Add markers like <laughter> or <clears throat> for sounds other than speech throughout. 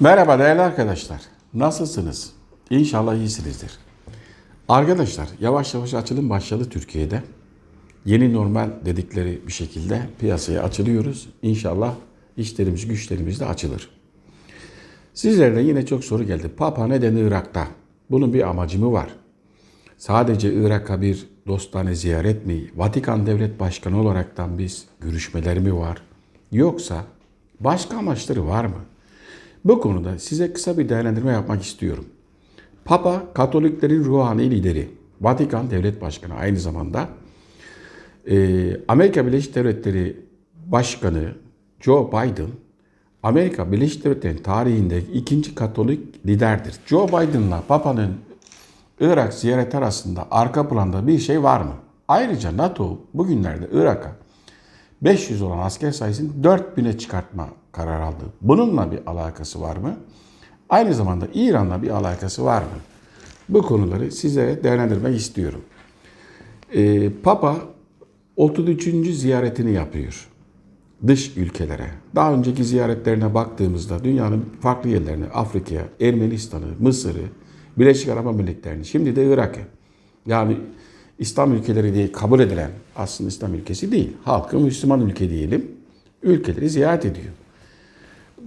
Merhaba değerli arkadaşlar. Nasılsınız? İnşallah iyisinizdir. Arkadaşlar yavaş yavaş açılım başladı Türkiye'de. Yeni normal dedikleri bir şekilde piyasaya açılıyoruz. İnşallah işlerimiz güçlerimiz de açılır. Sizlerden yine çok soru geldi. Papa neden Irak'ta? Bunun bir amacı mı var? Sadece Irak'a bir dostane ziyaret mi? Vatikan Devlet Başkanı olaraktan biz görüşmeler mi var? Yoksa başka amaçları var mı? Bu konuda size kısa bir değerlendirme yapmak istiyorum. Papa, Katoliklerin ruhani lideri, Vatikan Devlet Başkanı aynı zamanda e, Amerika Birleşik Devletleri Başkanı Joe Biden, Amerika Birleşik Devletleri tarihinde ikinci Katolik liderdir. Joe Biden'la Papa'nın Irak ziyareti arasında arka planda bir şey var mı? Ayrıca NATO bugünlerde Irak'a 500 olan asker sayısını 4000'e çıkartma kararı aldı. Bununla bir alakası var mı? Aynı zamanda İran'la bir alakası var mı? Bu konuları size değerlendirmek istiyorum. Ee, Papa 33. ziyaretini yapıyor dış ülkelere. Daha önceki ziyaretlerine baktığımızda dünyanın farklı yerlerine, Afrika'ya, Ermenistan'ı, Mısır'ı, Birleşik Arap Emirlikleri'ni, şimdi de Irak'ı. Yani İslam ülkeleri diye kabul edilen aslında İslam ülkesi değil. Halkı Müslüman ülke diyelim. Ülkeleri ziyaret ediyor.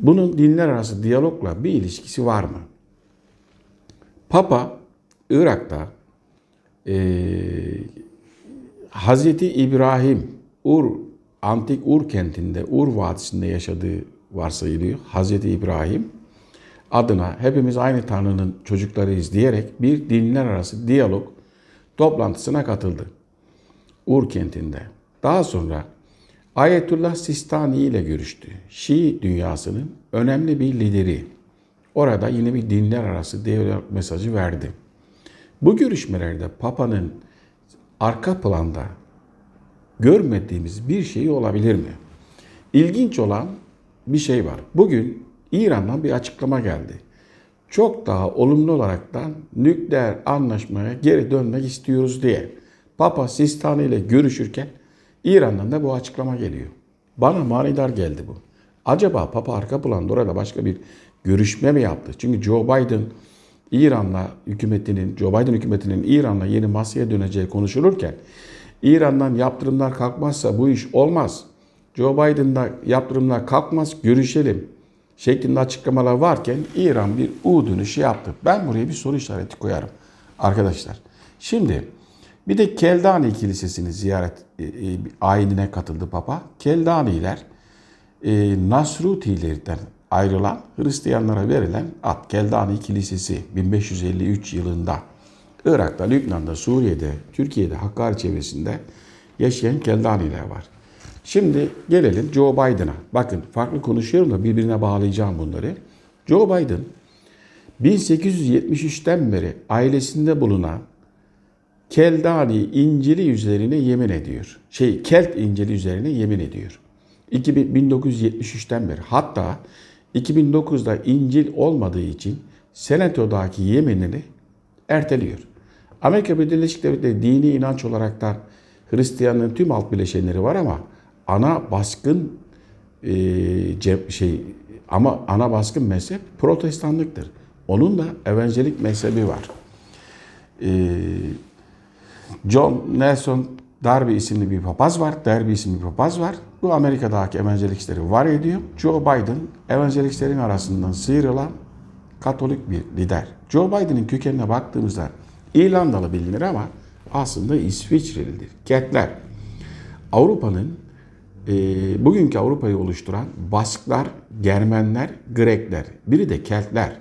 Bunun dinler arası diyalogla bir ilişkisi var mı? Papa Irak'ta eee Hazreti İbrahim Ur antik Ur kentinde, Ur vadisinde yaşadığı varsayılıyor. Hazreti İbrahim adına hepimiz aynı Tanrı'nın çocuklarıyız diyerek bir dinler arası diyalog toplantısına katıldı. Ur kentinde. Daha sonra Ayetullah Sistani ile görüştü. Şii dünyasının önemli bir lideri. Orada yine bir dinler arası diyalog mesajı verdi. Bu görüşmelerde Papa'nın arka planda görmediğimiz bir şey olabilir mi? İlginç olan bir şey var. Bugün İran'dan bir açıklama geldi. Çok daha olumlu olaraktan nükleer anlaşmaya geri dönmek istiyoruz diye. Papa Sistani ile görüşürken İran'dan da bu açıklama geliyor. Bana manidar geldi bu. Acaba Papa arka planda orada başka bir görüşme mi yaptı? Çünkü Joe Biden İran'la hükümetinin, Joe Biden hükümetinin İran'la yeni masaya döneceği konuşulurken İran'dan yaptırımlar kalkmazsa bu iş olmaz. Joe Biden'da yaptırımlar kalkmaz, görüşelim şeklinde açıklamalar varken İran bir U dönüşü yaptı. Ben buraya bir soru işareti koyarım arkadaşlar. Şimdi bir de Keldani Kilisesi'ni ziyaret e, e, ayinine katıldı Papa. Keldaniler e, Nasrutilerden ayrılan Hristiyanlara verilen ad Keldani Kilisesi 1553 yılında Irak'ta, Lübnan'da, Suriye'de, Türkiye'de, Hakkari çevresinde yaşayan Keldaniler var. Şimdi gelelim Joe Biden'a. Bakın farklı konuşuyorum da birbirine bağlayacağım bunları. Joe Biden 1873'ten beri ailesinde bulunan Keldani İncil'i üzerine yemin ediyor. Şey Kelt İncil'i üzerine yemin ediyor. 2000 1973'ten beri hatta 2009'da İncil olmadığı için Senato'daki yeminini erteliyor. Amerika Birleşik Devletleri dini inanç olaraktan Hristiyanlığın tüm alt bileşenleri var ama ana baskın e, şey ama ana baskın mezhep protestanlıktır. Onun da evangelik mezhebi var. E, John Nelson Darby isimli bir papaz var. Darby isimli bir papaz var. Bu Amerika'daki evangelikleri var ediyor. Joe Biden evangeliklerin arasından sıyrılan Katolik bir lider. Joe Biden'ın kökenine baktığımızda İrlandalı bilinir ama aslında İsviçrelidir. Keltler. Avrupa'nın e, bugünkü Avrupa'yı oluşturan Basklar, Germenler, Grekler. Biri de Keltler.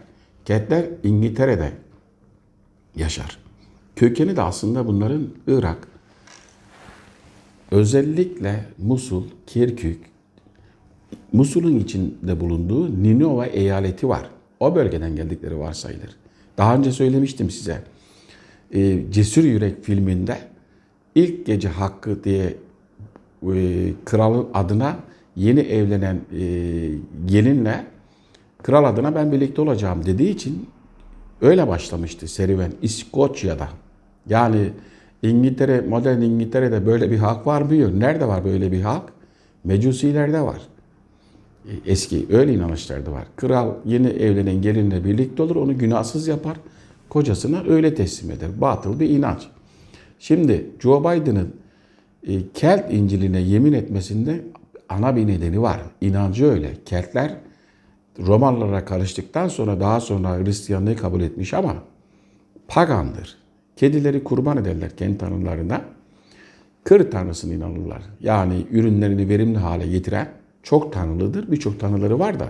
Keltler İngiltere'de yaşar. Kökeni de aslında bunların Irak, özellikle Musul, Kirkük, Musul'un içinde bulunduğu Ninova eyaleti var. O bölgeden geldikleri varsayılır. Daha önce söylemiştim size. E, Cesur Yürek filminde ilk gece hakkı diye e, kralın adına yeni evlenen e, gelinle kral adına ben birlikte olacağım dediği için öyle başlamıştı serüven İskoçya'da. Yani İngiltere, modern İngiltere'de böyle bir hak var mı yok? Nerede var böyle bir hak? Mecusilerde var. E, Eski öyle inanışlar da var. Kral yeni evlenen gelinle birlikte olur, onu günahsız yapar. Kocasına öyle teslim eder. Batıl bir inanç. Şimdi Joe Biden'ın e, Kelt İncil'ine yemin etmesinde ana bir nedeni var. İnancı öyle. Keltler Romalılara karıştıktan sonra daha sonra Hristiyanlığı kabul etmiş ama pagandır. Kedileri kurban ederler kendi tanrılarına. Kır tanrısına inanırlar. Yani ürünlerini verimli hale getiren çok tanrılıdır. Birçok tanrıları var da.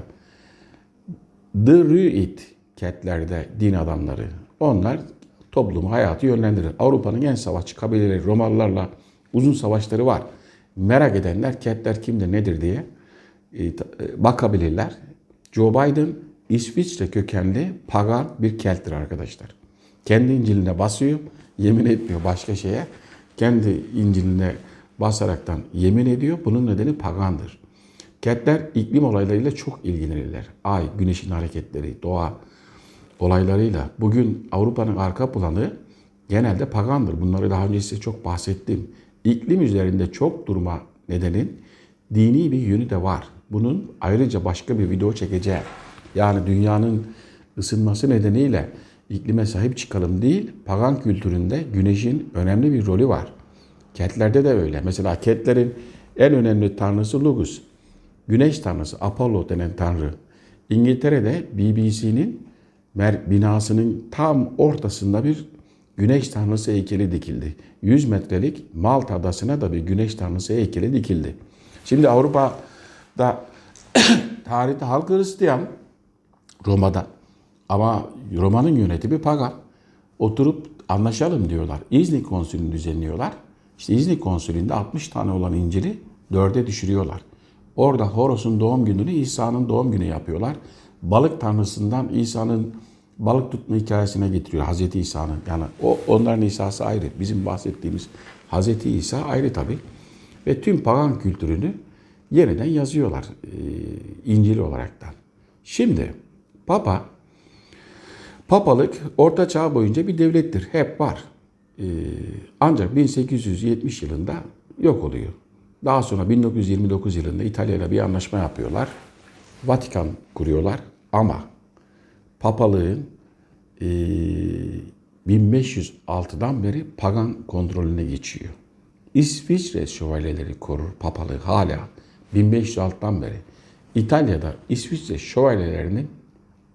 The Druid Keltlerde din adamları. Onlar toplumu, hayatı yönlendirir. Avrupa'nın en savaşçı kabileleri Romalılarla uzun savaşları var. Merak edenler Keltler kimdir, nedir diye e, e, bakabilirler. Joe Biden İsviçre kökenli pagan bir Kelt'tir arkadaşlar. Kendi İncil'ine basıyor, yemin etmiyor başka şeye. Kendi İncil'ine basaraktan yemin ediyor. Bunun nedeni pagandır. Keltler iklim olaylarıyla çok ilgilenirler. Ay, güneşin hareketleri, doğa olaylarıyla. Bugün Avrupa'nın arka planı genelde pagandır. Bunları daha önce size çok bahsettim. İklim üzerinde çok durma nedenin dini bir yönü de var. Bunun ayrıca başka bir video çekeceğim. Yani dünyanın ısınması nedeniyle iklime sahip çıkalım değil, pagan kültüründe güneşin önemli bir rolü var. Keltlerde de öyle. Mesela Keltlerin en önemli tanrısı Lugus. Güneş tanrısı Apollo denen tanrı. İngiltere'de BBC'nin binasının tam ortasında bir güneş tanrısı heykeli dikildi. 100 metrelik Malta adasına da bir güneş tanrısı heykeli dikildi. Şimdi Avrupa'da <clears throat> tarihte halk Hristiyan Roma'da ama Roma'nın yönetimi pagan. Oturup anlaşalım diyorlar. İznik konsülünü düzenliyorlar. İşte İznik konsülünde 60 tane olan İncil'i dörde düşürüyorlar. Orada Horos'un doğum gününü İsa'nın doğum günü yapıyorlar. Balık tanrısından İsa'nın balık tutma hikayesine getiriyor Hazreti İsa'nın. Yani o onların İsa'sı ayrı. Bizim bahsettiğimiz Hazreti İsa ayrı tabii. Ve tüm pagan kültürünü yeniden yazıyorlar e, İncil olaraktan. Şimdi Papa Papalık Orta Çağ boyunca bir devlettir. Hep var. Ee, ancak 1870 yılında yok oluyor. Daha sonra 1929 yılında İtalya ile bir anlaşma yapıyorlar. Vatikan kuruyorlar ama papalığın ee, 1506'dan beri pagan kontrolüne geçiyor. İsviçre şövalyeleri korur papalığı hala 1506'dan beri. İtalya'da İsviçre şövalyelerinin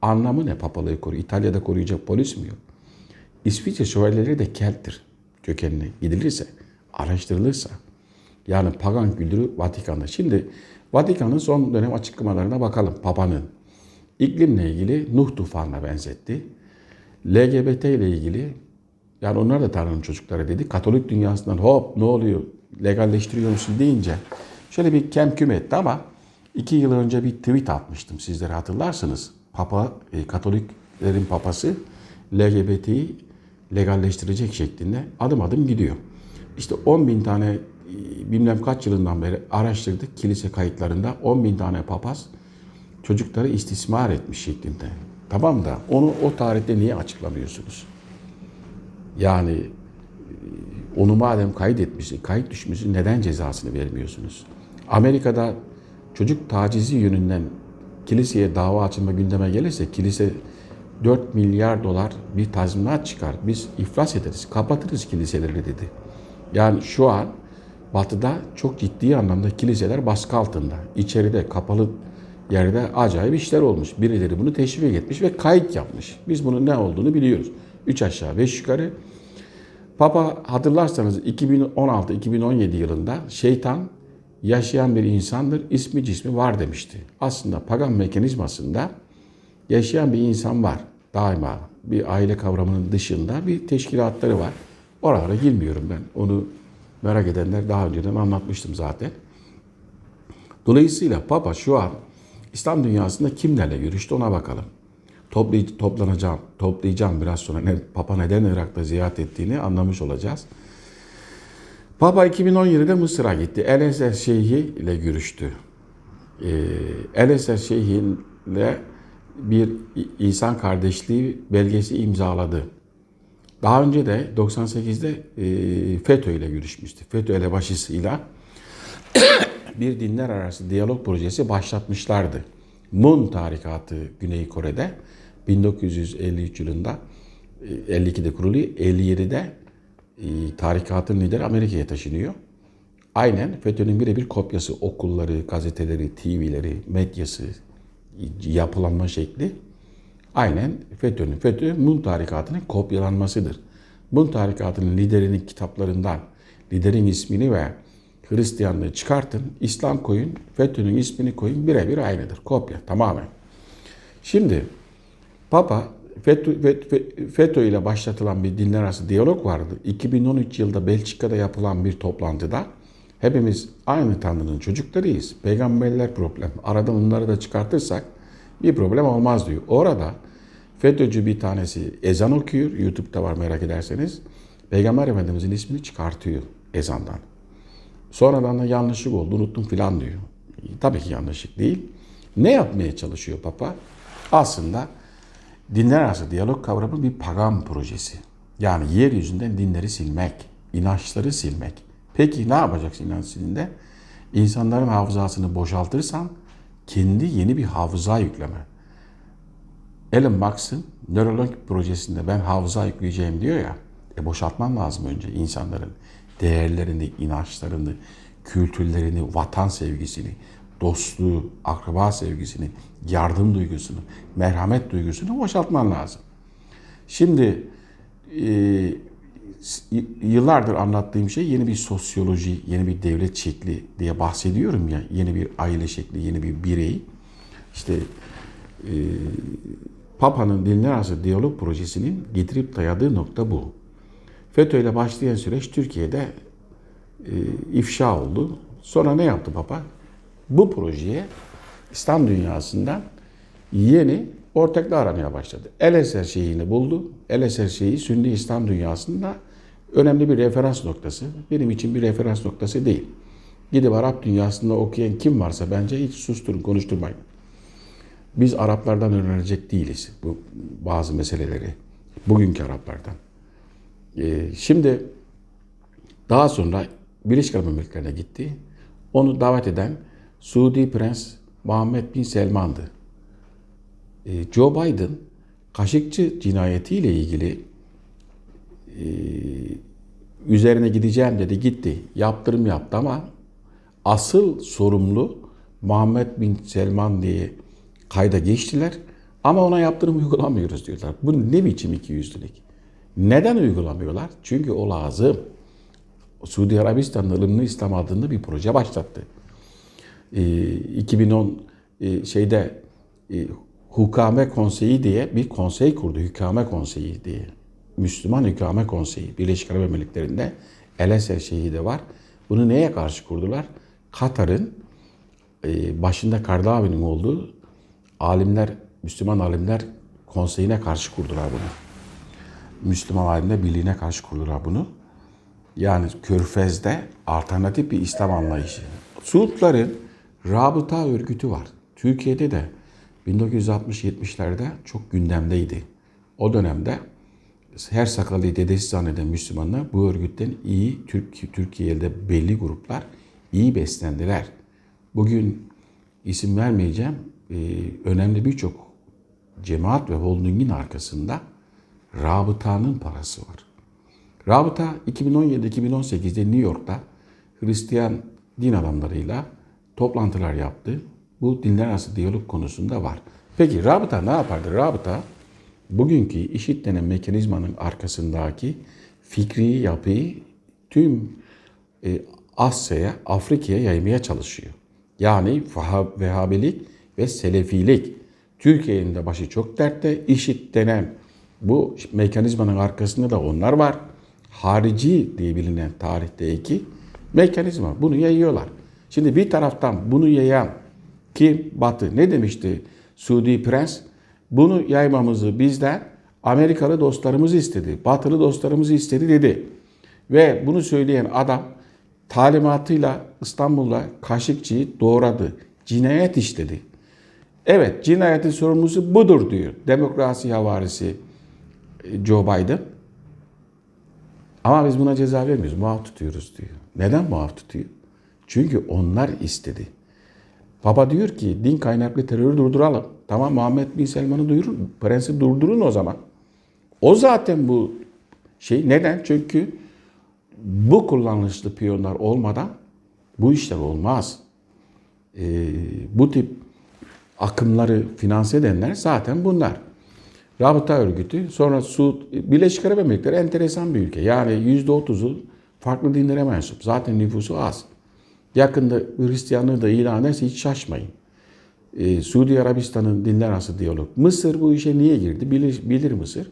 anlamı ne papalığı koruyor? İtalya'da koruyacak polis mi yok? İsviçre şövalyeleri de Kelt'tir kökenine gidilirse, araştırılırsa. Yani pagan kültürü Vatikan'da. Şimdi Vatikan'ın son dönem açıklamalarına bakalım Papa'nın. İklimle ilgili Nuh tufanına benzetti. LGBT ile ilgili yani onlar da Tanrı'nın çocukları dedi. Katolik dünyasından hop ne oluyor legalleştiriyor musun deyince şöyle bir kem küm etti ama iki yıl önce bir tweet atmıştım sizlere hatırlarsınız. Papa, e, Katoliklerin papası LGBT'yi legalleştirecek şeklinde adım adım gidiyor. İşte 10 bin tane e, bilmem kaç yılından beri araştırdık kilise kayıtlarında 10 bin tane papaz çocukları istismar etmiş şeklinde. Tamam da onu o tarihte niye açıklamıyorsunuz? Yani e, onu madem kaydetmişsin, kayıt düşmüşsün neden cezasını vermiyorsunuz? Amerika'da çocuk tacizi yönünden kiliseye dava açılma gündeme gelirse kilise 4 milyar dolar bir tazminat çıkar. Biz iflas ederiz, kapatırız kiliseleri dedi. Yani şu an batıda çok ciddi anlamda kiliseler baskı altında. İçeride kapalı yerde acayip işler olmuş. Birileri bunu teşvik etmiş ve kayıt yapmış. Biz bunun ne olduğunu biliyoruz. 3 aşağı 5 yukarı. Papa hatırlarsanız 2016-2017 yılında şeytan yaşayan bir insandır, ismi cismi var demişti. Aslında pagan mekanizmasında yaşayan bir insan var daima. Bir aile kavramının dışında bir teşkilatları var. Oralara girmiyorum ben. Onu merak edenler daha önceden anlatmıştım zaten. Dolayısıyla Papa şu an İslam dünyasında kimlerle görüştü ona bakalım. Toplay, toplanacağım, toplayacağım biraz sonra ne, Papa neden Irak'ta ziyaret ettiğini anlamış olacağız. Papa 2017'de Mısır'a gitti. El Şeyhi ile görüştü. Ee, Şeyhi ile bir insan kardeşliği belgesi imzaladı. Daha önce de 98'de e, FETÖ ile görüşmüştü. FETÖ elebaşısıyla <coughs> bir dinler arası diyalog projesi başlatmışlardı. Mun tarikatı Güney Kore'de 1953 yılında e, 52'de kuruluyor. 57'de e, tarikatın lideri Amerika'ya taşınıyor. Aynen FETÖ'nün birebir kopyası okulları, gazeteleri, TV'leri, medyası, yapılanma şekli aynen FETÖ'nün, FETÖ Mun tarikatının kopyalanmasıdır. Mun tarikatının liderinin kitaplarından liderin ismini ve Hristiyanlığı çıkartın, İslam koyun, FETÖ'nün ismini koyun birebir aynıdır. Kopya tamamen. Şimdi Papa FETÖ, FETÖ, ile başlatılan bir dinler arası diyalog vardı. 2013 yılında Belçika'da yapılan bir toplantıda hepimiz aynı Tanrı'nın çocuklarıyız. Peygamberler problem. Aradan onları da çıkartırsak bir problem olmaz diyor. Orada FETÖ'cü bir tanesi ezan okuyor. YouTube'da var merak ederseniz. Peygamber Efendimizin ismini çıkartıyor ezandan. Sonradan da yanlışlık oldu unuttum filan diyor. Tabii ki yanlışlık değil. Ne yapmaya çalışıyor Papa? Aslında dinler arası diyalog kavramı bir pagan projesi. Yani yeryüzünden dinleri silmek, inançları silmek. Peki ne yapacaksın inanç silinde? İnsanların hafızasını boşaltırsan kendi yeni bir hafıza yükleme. Elon Musk'ın Neuralink projesinde ben hafıza yükleyeceğim diyor ya. E boşaltman lazım önce insanların değerlerini, inançlarını, kültürlerini, vatan sevgisini, dostluğu, akraba sevgisini, yardım duygusunu, merhamet duygusunu boşaltman lazım. Şimdi e, yıllardır anlattığım şey yeni bir sosyoloji, yeni bir devlet şekli diye bahsediyorum ya. Yeni bir aile şekli, yeni bir birey. İşte e, Papa'nın dinler arası diyalog projesinin getirip dayadığı nokta bu. FETÖ ile başlayan süreç Türkiye'de e, ifşa oldu. Sonra ne yaptı Papa? Bu projeye İslam dünyasından yeni ortaklar aramaya başladı. El Eser şeyini buldu. El Eser şeyi Sünni İslam dünyasında önemli bir referans noktası. Benim için bir referans noktası değil. Gidip Arap dünyasında okuyan kim varsa bence hiç susturun, konuşturmayın. Biz Araplardan öğrenecek değiliz bu bazı meseleleri. Bugünkü Araplardan. Ee, şimdi daha sonra Birleşik Arap Emirlikleri'ne gitti. Onu davet eden Suudi Prens Muhammed Bin Selman'dı. Ee, Joe Biden Kaşıkçı cinayetiyle ilgili e, üzerine gideceğim dedi gitti. Yaptırım yaptı ama asıl sorumlu Muhammed Bin Selman diye kayda geçtiler. Ama ona yaptırım <laughs> uygulamıyoruz diyorlar. Bu ne biçim ikiyüzlülük? Neden uygulamıyorlar? Çünkü o lazım. Suudi Arabistan'da ılımlı İslam adında bir proje başlattı. E, 2010 e, şeyde e, Hukame Konseyi diye bir konsey kurdu. Hükame Konseyi diye. Müslüman Hükame Konseyi. Birleşik Arap Emirlikleri'nde El Eser şeyi de var. Bunu neye karşı kurdular? Katar'ın e, başında Kardavi'nin olduğu alimler, Müslüman alimler konseyine karşı kurdular bunu. Müslüman alimler birliğine karşı kurdular bunu. Yani Körfez'de alternatif bir İslam anlayışı. Suudların rabıta örgütü var. Türkiye'de de 1960-70'lerde çok gündemdeydi. O dönemde her sakalı dedesi zanneden Müslümanlar bu örgütten iyi Türk, Türkiye'de belli gruplar iyi beslendiler. Bugün isim vermeyeceğim e, önemli birçok cemaat ve holdingin arkasında rabıtanın parası var. Rabıta 2017-2018'de New York'ta Hristiyan din adamlarıyla toplantılar yaptı. Bu dinler arası diyalog konusunda var. Peki rabıta ne yapardı? Rabıta bugünkü işit denen mekanizmanın arkasındaki fikri yapıyı tüm e, Asya'ya, Afrika'ya yaymaya çalışıyor. Yani Vehhabilik ve Selefilik. Türkiye'nin de başı çok dertte. İşit denen bu mekanizmanın arkasında da onlar var. Harici diye bilinen tarihteki mekanizma. Bunu yayıyorlar. Şimdi bir taraftan bunu yayan kim? Batı. Ne demişti Suudi Prens? Bunu yaymamızı bizden Amerikalı dostlarımız istedi. Batılı dostlarımız istedi dedi. Ve bunu söyleyen adam talimatıyla İstanbul'da Kaşıkçı'yı doğradı. Cinayet işledi. Evet cinayetin sorumlusu budur diyor. Demokrasi havarisi e, Joe Biden. Ama biz buna ceza vermiyoruz. Muaf tutuyoruz diyor. Neden muaf tutuyor? Çünkü onlar istedi. Baba diyor ki din kaynaklı terörü durduralım. Tamam Muhammed Bin Selman'ı duyurun. Prensi durdurun o zaman. O zaten bu şey. Neden? Çünkü bu kullanışlı piyonlar olmadan bu işler olmaz. Ee, bu tip akımları finanse edenler zaten bunlar. Rabıta örgütü, sonra Suud, Birleşik Arap Emirlikleri enteresan bir ülke. Yani %30'u farklı dinlere mensup. Zaten nüfusu az. Yakında Hristiyanlığı da ilan ederse hiç şaşmayın. Ee, Suudi Arabistan'ın dinler arası diyalog. Mısır bu işe niye girdi? Bilir, bilir Mısır.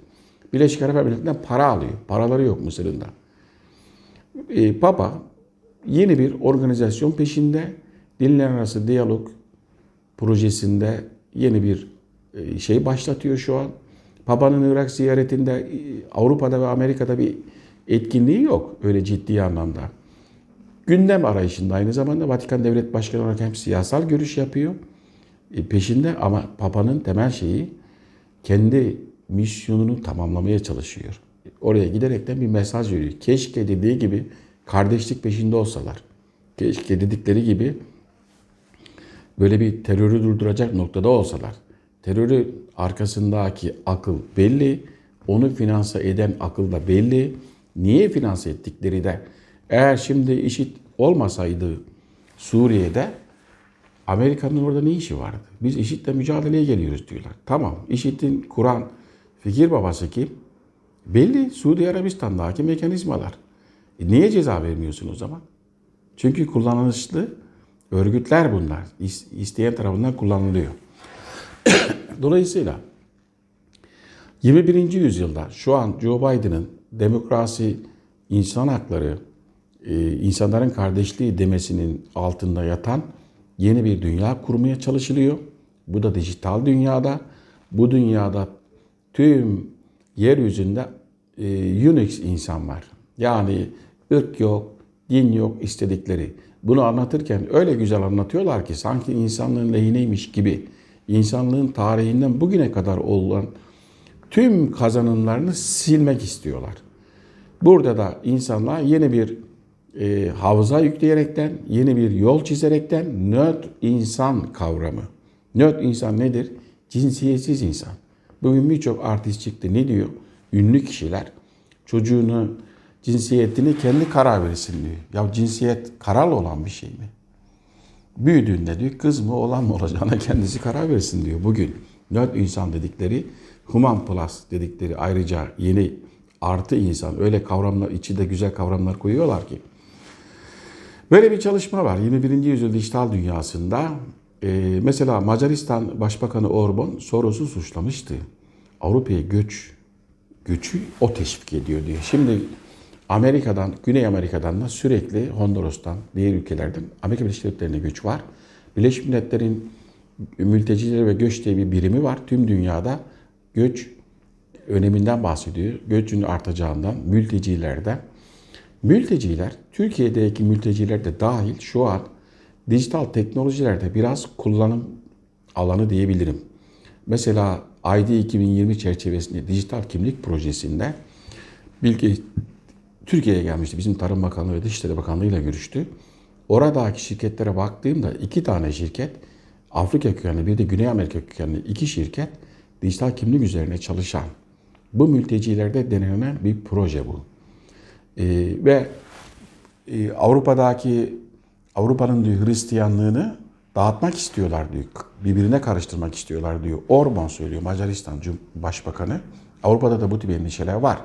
Birleşik Arap Emirlikleri'nden para alıyor. Paraları yok Mısır'ın da. Ee, Papa yeni bir organizasyon peşinde. Dinler arası diyalog projesinde yeni bir e, şey başlatıyor şu an. Papa'nın Irak ziyaretinde e, Avrupa'da ve Amerika'da bir etkinliği yok öyle ciddi anlamda. Gündem arayışında aynı zamanda Vatikan Devlet Başkanı olarak hem siyasal görüş yapıyor e, peşinde ama Papa'nın temel şeyi kendi misyonunu tamamlamaya çalışıyor. Oraya giderekten bir mesaj veriyor. Keşke dediği gibi kardeşlik peşinde olsalar. Keşke dedikleri gibi böyle bir terörü durduracak noktada olsalar. Terörü arkasındaki akıl belli. Onu finanse eden akıl da belli. Niye finanse ettikleri de eğer şimdi işit olmasaydı Suriye'de Amerika'nın orada ne işi vardı? Biz IŞİD'le mücadeleye geliyoruz diyorlar. Tamam IŞİD'in kuran fikir babası kim? Belli Suudi Arabistan'daki mekanizmalar. E niye ceza vermiyorsun o zaman? Çünkü kullanışlı örgütler bunlar. İs- İsteyen tarafından kullanılıyor. <coughs> Dolayısıyla 21. yüzyılda şu an Joe Biden'ın demokrasi, insan hakları, insanların kardeşliği demesinin altında yatan yeni bir dünya kurmaya çalışılıyor. Bu da dijital dünyada. Bu dünyada tüm yeryüzünde e, Unix insan var. Yani ırk yok, din yok istedikleri. Bunu anlatırken öyle güzel anlatıyorlar ki sanki insanlığın lehineymiş gibi insanlığın tarihinden bugüne kadar olan tüm kazanımlarını silmek istiyorlar. Burada da insanlar yeni bir e, havza yükleyerekten, yeni bir yol çizerekten nötr insan kavramı. Nötr insan nedir? Cinsiyetsiz insan. Bugün birçok artist çıktı. Ne diyor? Ünlü kişiler çocuğunu cinsiyetini kendi karar versin diyor. Ya cinsiyet karar olan bir şey mi? Büyüdüğünde diyor kız mı oğlan mı olacağına kendisi karar versin diyor bugün. Nötr insan dedikleri, human plus dedikleri ayrıca yeni artı insan öyle kavramlar içi de güzel kavramlar koyuyorlar ki. Böyle bir çalışma var 21. yüzyıl dijital dünyasında. Ee, mesela Macaristan Başbakanı Orban Soros'u suçlamıştı. Avrupa'ya göç, göçü o teşvik ediyor diyor. Şimdi Amerika'dan, Güney Amerika'dan da sürekli Honduras'tan, diğer ülkelerden Amerika Birleşik Devletleri'ne göç var. Birleşmiş Milletler'in mültecileri ve göç diye bir birimi var. Tüm dünyada göç öneminden bahsediyor. Göçün artacağından, mültecilerden. Mülteciler, Türkiye'deki mülteciler de dahil şu an dijital teknolojilerde biraz kullanım alanı diyebilirim. Mesela ID 2020 çerçevesinde dijital kimlik projesinde Bilgi Türkiye'ye gelmişti. Bizim Tarım Bakanlığı ve Dışişleri Bakanlığı ile görüştü. Oradaki şirketlere baktığımda iki tane şirket, Afrika kökenli bir de Güney Amerika kökenli iki şirket dijital kimlik üzerine çalışan. Bu mültecilerde denenen bir proje bu. Ee, ve e, Avrupa'daki Avrupa'nın diyor Hristiyanlığını dağıtmak istiyorlar diyor. Birbirine karıştırmak istiyorlar diyor. Orban söylüyor Macaristan Başbakanı. Avrupa'da da bu tip endişeler var.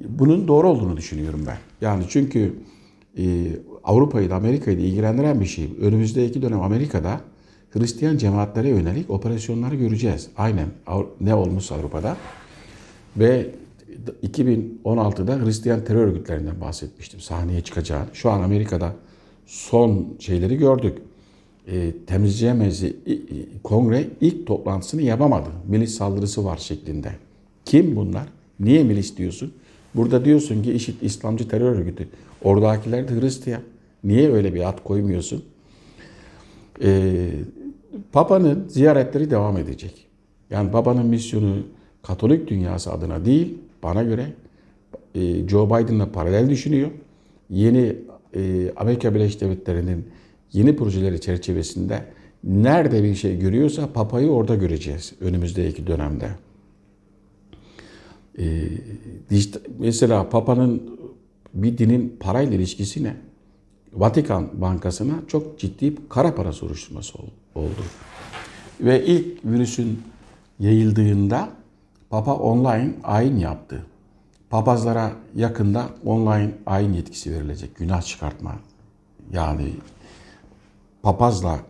Bunun doğru olduğunu düşünüyorum ben. Yani çünkü e, Avrupa'yı da Amerika'yı da ilgilendiren bir şey. Önümüzdeki dönem Amerika'da Hristiyan cemaatlere yönelik operasyonları göreceğiz. Aynen ne olmuş Avrupa'da. Ve 2016'da Hristiyan terör örgütlerinden bahsetmiştim. Sahneye çıkacağını. Şu an Amerika'da son şeyleri gördük. E, i- kongre ilk toplantısını yapamadı. Milis saldırısı var şeklinde. Kim bunlar? Niye milis diyorsun? Burada diyorsun ki IŞİD İslamcı terör örgütü. Oradakiler de Hristiyan. Niye öyle bir ad koymuyorsun? Ee, Papa'nın ziyaretleri devam edecek. Yani Papa'nın misyonu Katolik dünyası adına değil, bana göre e, Joe Biden'la paralel düşünüyor. Yeni e, Amerika Birleşik Devletleri'nin yeni projeleri çerçevesinde nerede bir şey görüyorsa Papa'yı orada göreceğiz önümüzdeki dönemde. E, dijit- mesela Papa'nın bir dinin parayla ilişkisi ne? Vatikan Bankası'na çok ciddi kara para soruşturması ol- oldu. Ve ilk virüsün yayıldığında Papa online ayin yaptı. Papazlara yakında online ayin yetkisi verilecek. Günah çıkartma. Yani papazla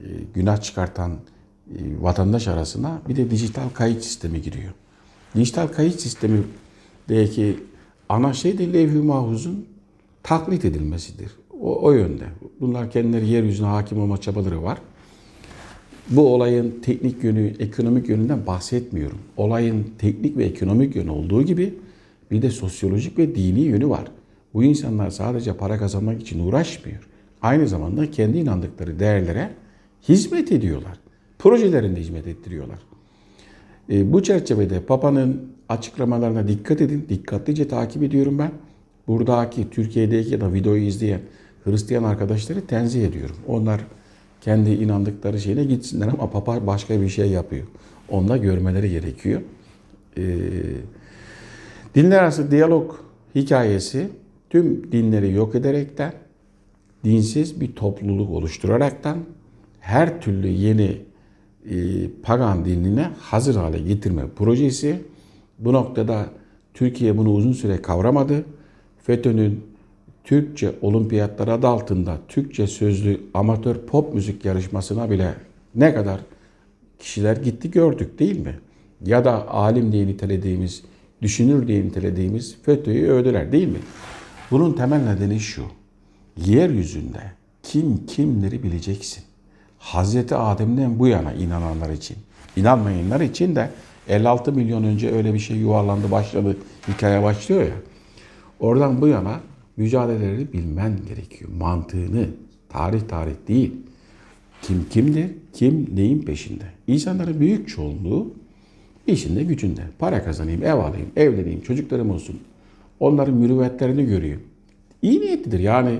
e, günah çıkartan e, vatandaş arasına bir de dijital kayıt sistemi giriyor. Dijital kayıt sistemindeki ana şey de levh-i mahfuzun taklit edilmesidir. O, o yönde. Bunlar kendileri yeryüzüne hakim olma çabaları var. Bu olayın teknik yönü, ekonomik yönünden bahsetmiyorum. Olayın teknik ve ekonomik yönü olduğu gibi bir de sosyolojik ve dini yönü var. Bu insanlar sadece para kazanmak için uğraşmıyor. Aynı zamanda kendi inandıkları değerlere hizmet ediyorlar. Projelerinde hizmet ettiriyorlar. E, bu çerçevede Papa'nın açıklamalarına dikkat edin. Dikkatlice takip ediyorum ben. Buradaki Türkiye'deki ya da videoyu izleyen Hristiyan arkadaşları tenzih ediyorum. Onlar kendi inandıkları şeyine gitsinler ama Papa başka bir şey yapıyor. Onu da görmeleri gerekiyor. E, dinler arası diyalog hikayesi tüm dinleri yok ederekten dinsiz bir topluluk oluşturaraktan her türlü yeni e, pagan dinine hazır hale getirme projesi. Bu noktada Türkiye bunu uzun süre kavramadı. FETÖ'nün Türkçe olimpiyatlar adı altında Türkçe sözlü amatör pop müzik yarışmasına bile ne kadar kişiler gitti gördük değil mi? Ya da alim diye nitelediğimiz, düşünür diye nitelediğimiz FETÖ'yü övdüler değil mi? Bunun temel nedeni şu. Yeryüzünde kim kimleri bileceksin. Hazreti Adem'den bu yana inananlar için. İnanmayanlar için de 56 milyon önce öyle bir şey yuvarlandı başladı hikaye başlıyor ya. Oradan bu yana mücadeleleri bilmen gerekiyor. Mantığını. Tarih tarih değil. Kim kimdir? Kim neyin peşinde? İnsanların büyük çoğunluğu işinde gücünde. Para kazanayım, ev alayım, evleneyim, çocuklarım olsun. Onların mürüvvetlerini göreyim. İyi niyetlidir. Yani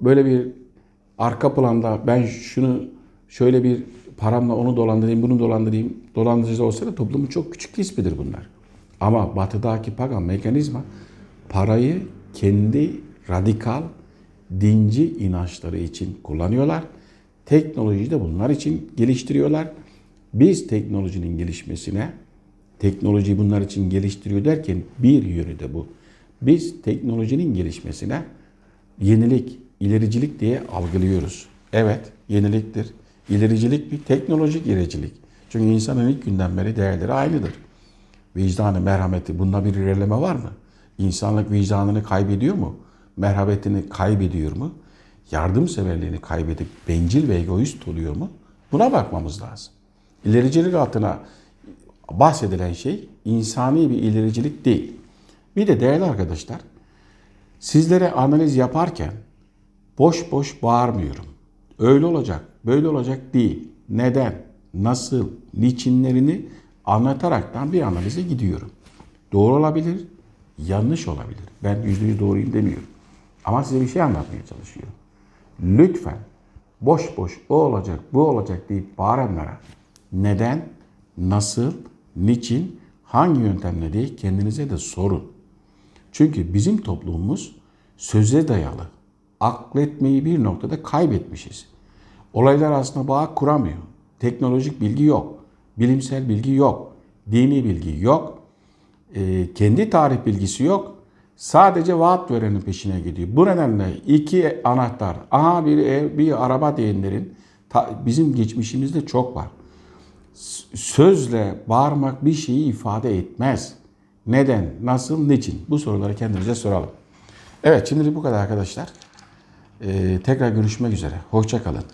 böyle bir arka planda ben şunu şöyle bir paramla onu dolandırayım, bunu dolandırayım. Dolandırıcı olsa da toplumun çok küçük kısmıdır bunlar. Ama batıdaki pagan mekanizma parayı kendi radikal dinci inançları için kullanıyorlar. Teknolojiyi de bunlar için geliştiriyorlar. Biz teknolojinin gelişmesine, teknolojiyi bunlar için geliştiriyor derken bir yönü de bu. Biz teknolojinin gelişmesine yenilik, ilericilik diye algılıyoruz. Evet, yeniliktir. İlericilik bir teknolojik ilericilik. Çünkü insanın ilk günden beri değerleri aynıdır. Vicdanı, merhameti, bunda bir ilerleme var mı? İnsanlık vicdanını kaybediyor mu? Merhametini kaybediyor mu? Yardımseverliğini kaybedip bencil ve egoist oluyor mu? Buna bakmamız lazım. İlericilik altına bahsedilen şey insani bir ilericilik değil. Bir de değerli arkadaşlar, sizlere analiz yaparken boş boş bağırmıyorum. Öyle olacak, böyle olacak değil. Neden, nasıl, niçinlerini anlataraktan bir analize gidiyorum. Doğru olabilir, yanlış olabilir. Ben yüzde yüz doğruyum demiyorum. Ama size bir şey anlatmaya çalışıyorum. Lütfen boş boş o olacak, bu olacak deyip bağıranlara neden, nasıl, niçin, hangi yöntemle değil kendinize de sorun. Çünkü bizim toplumumuz söze dayalı. Akletmeyi bir noktada kaybetmişiz. Olaylar aslında bağ kuramıyor. Teknolojik bilgi yok. Bilimsel bilgi yok. Dini bilgi yok. Ee, kendi tarih bilgisi yok. Sadece vaat verenin peşine gidiyor. Bu nedenle iki anahtar, aha bir ev, bir araba diyenlerin ta- bizim geçmişimizde çok var. Sözle bağırmak bir şeyi ifade etmez. Neden, nasıl, niçin? Bu soruları kendimize soralım. Evet, şimdilik bu kadar arkadaşlar. Ee, tekrar görüşmek üzere. Hoşça kalın.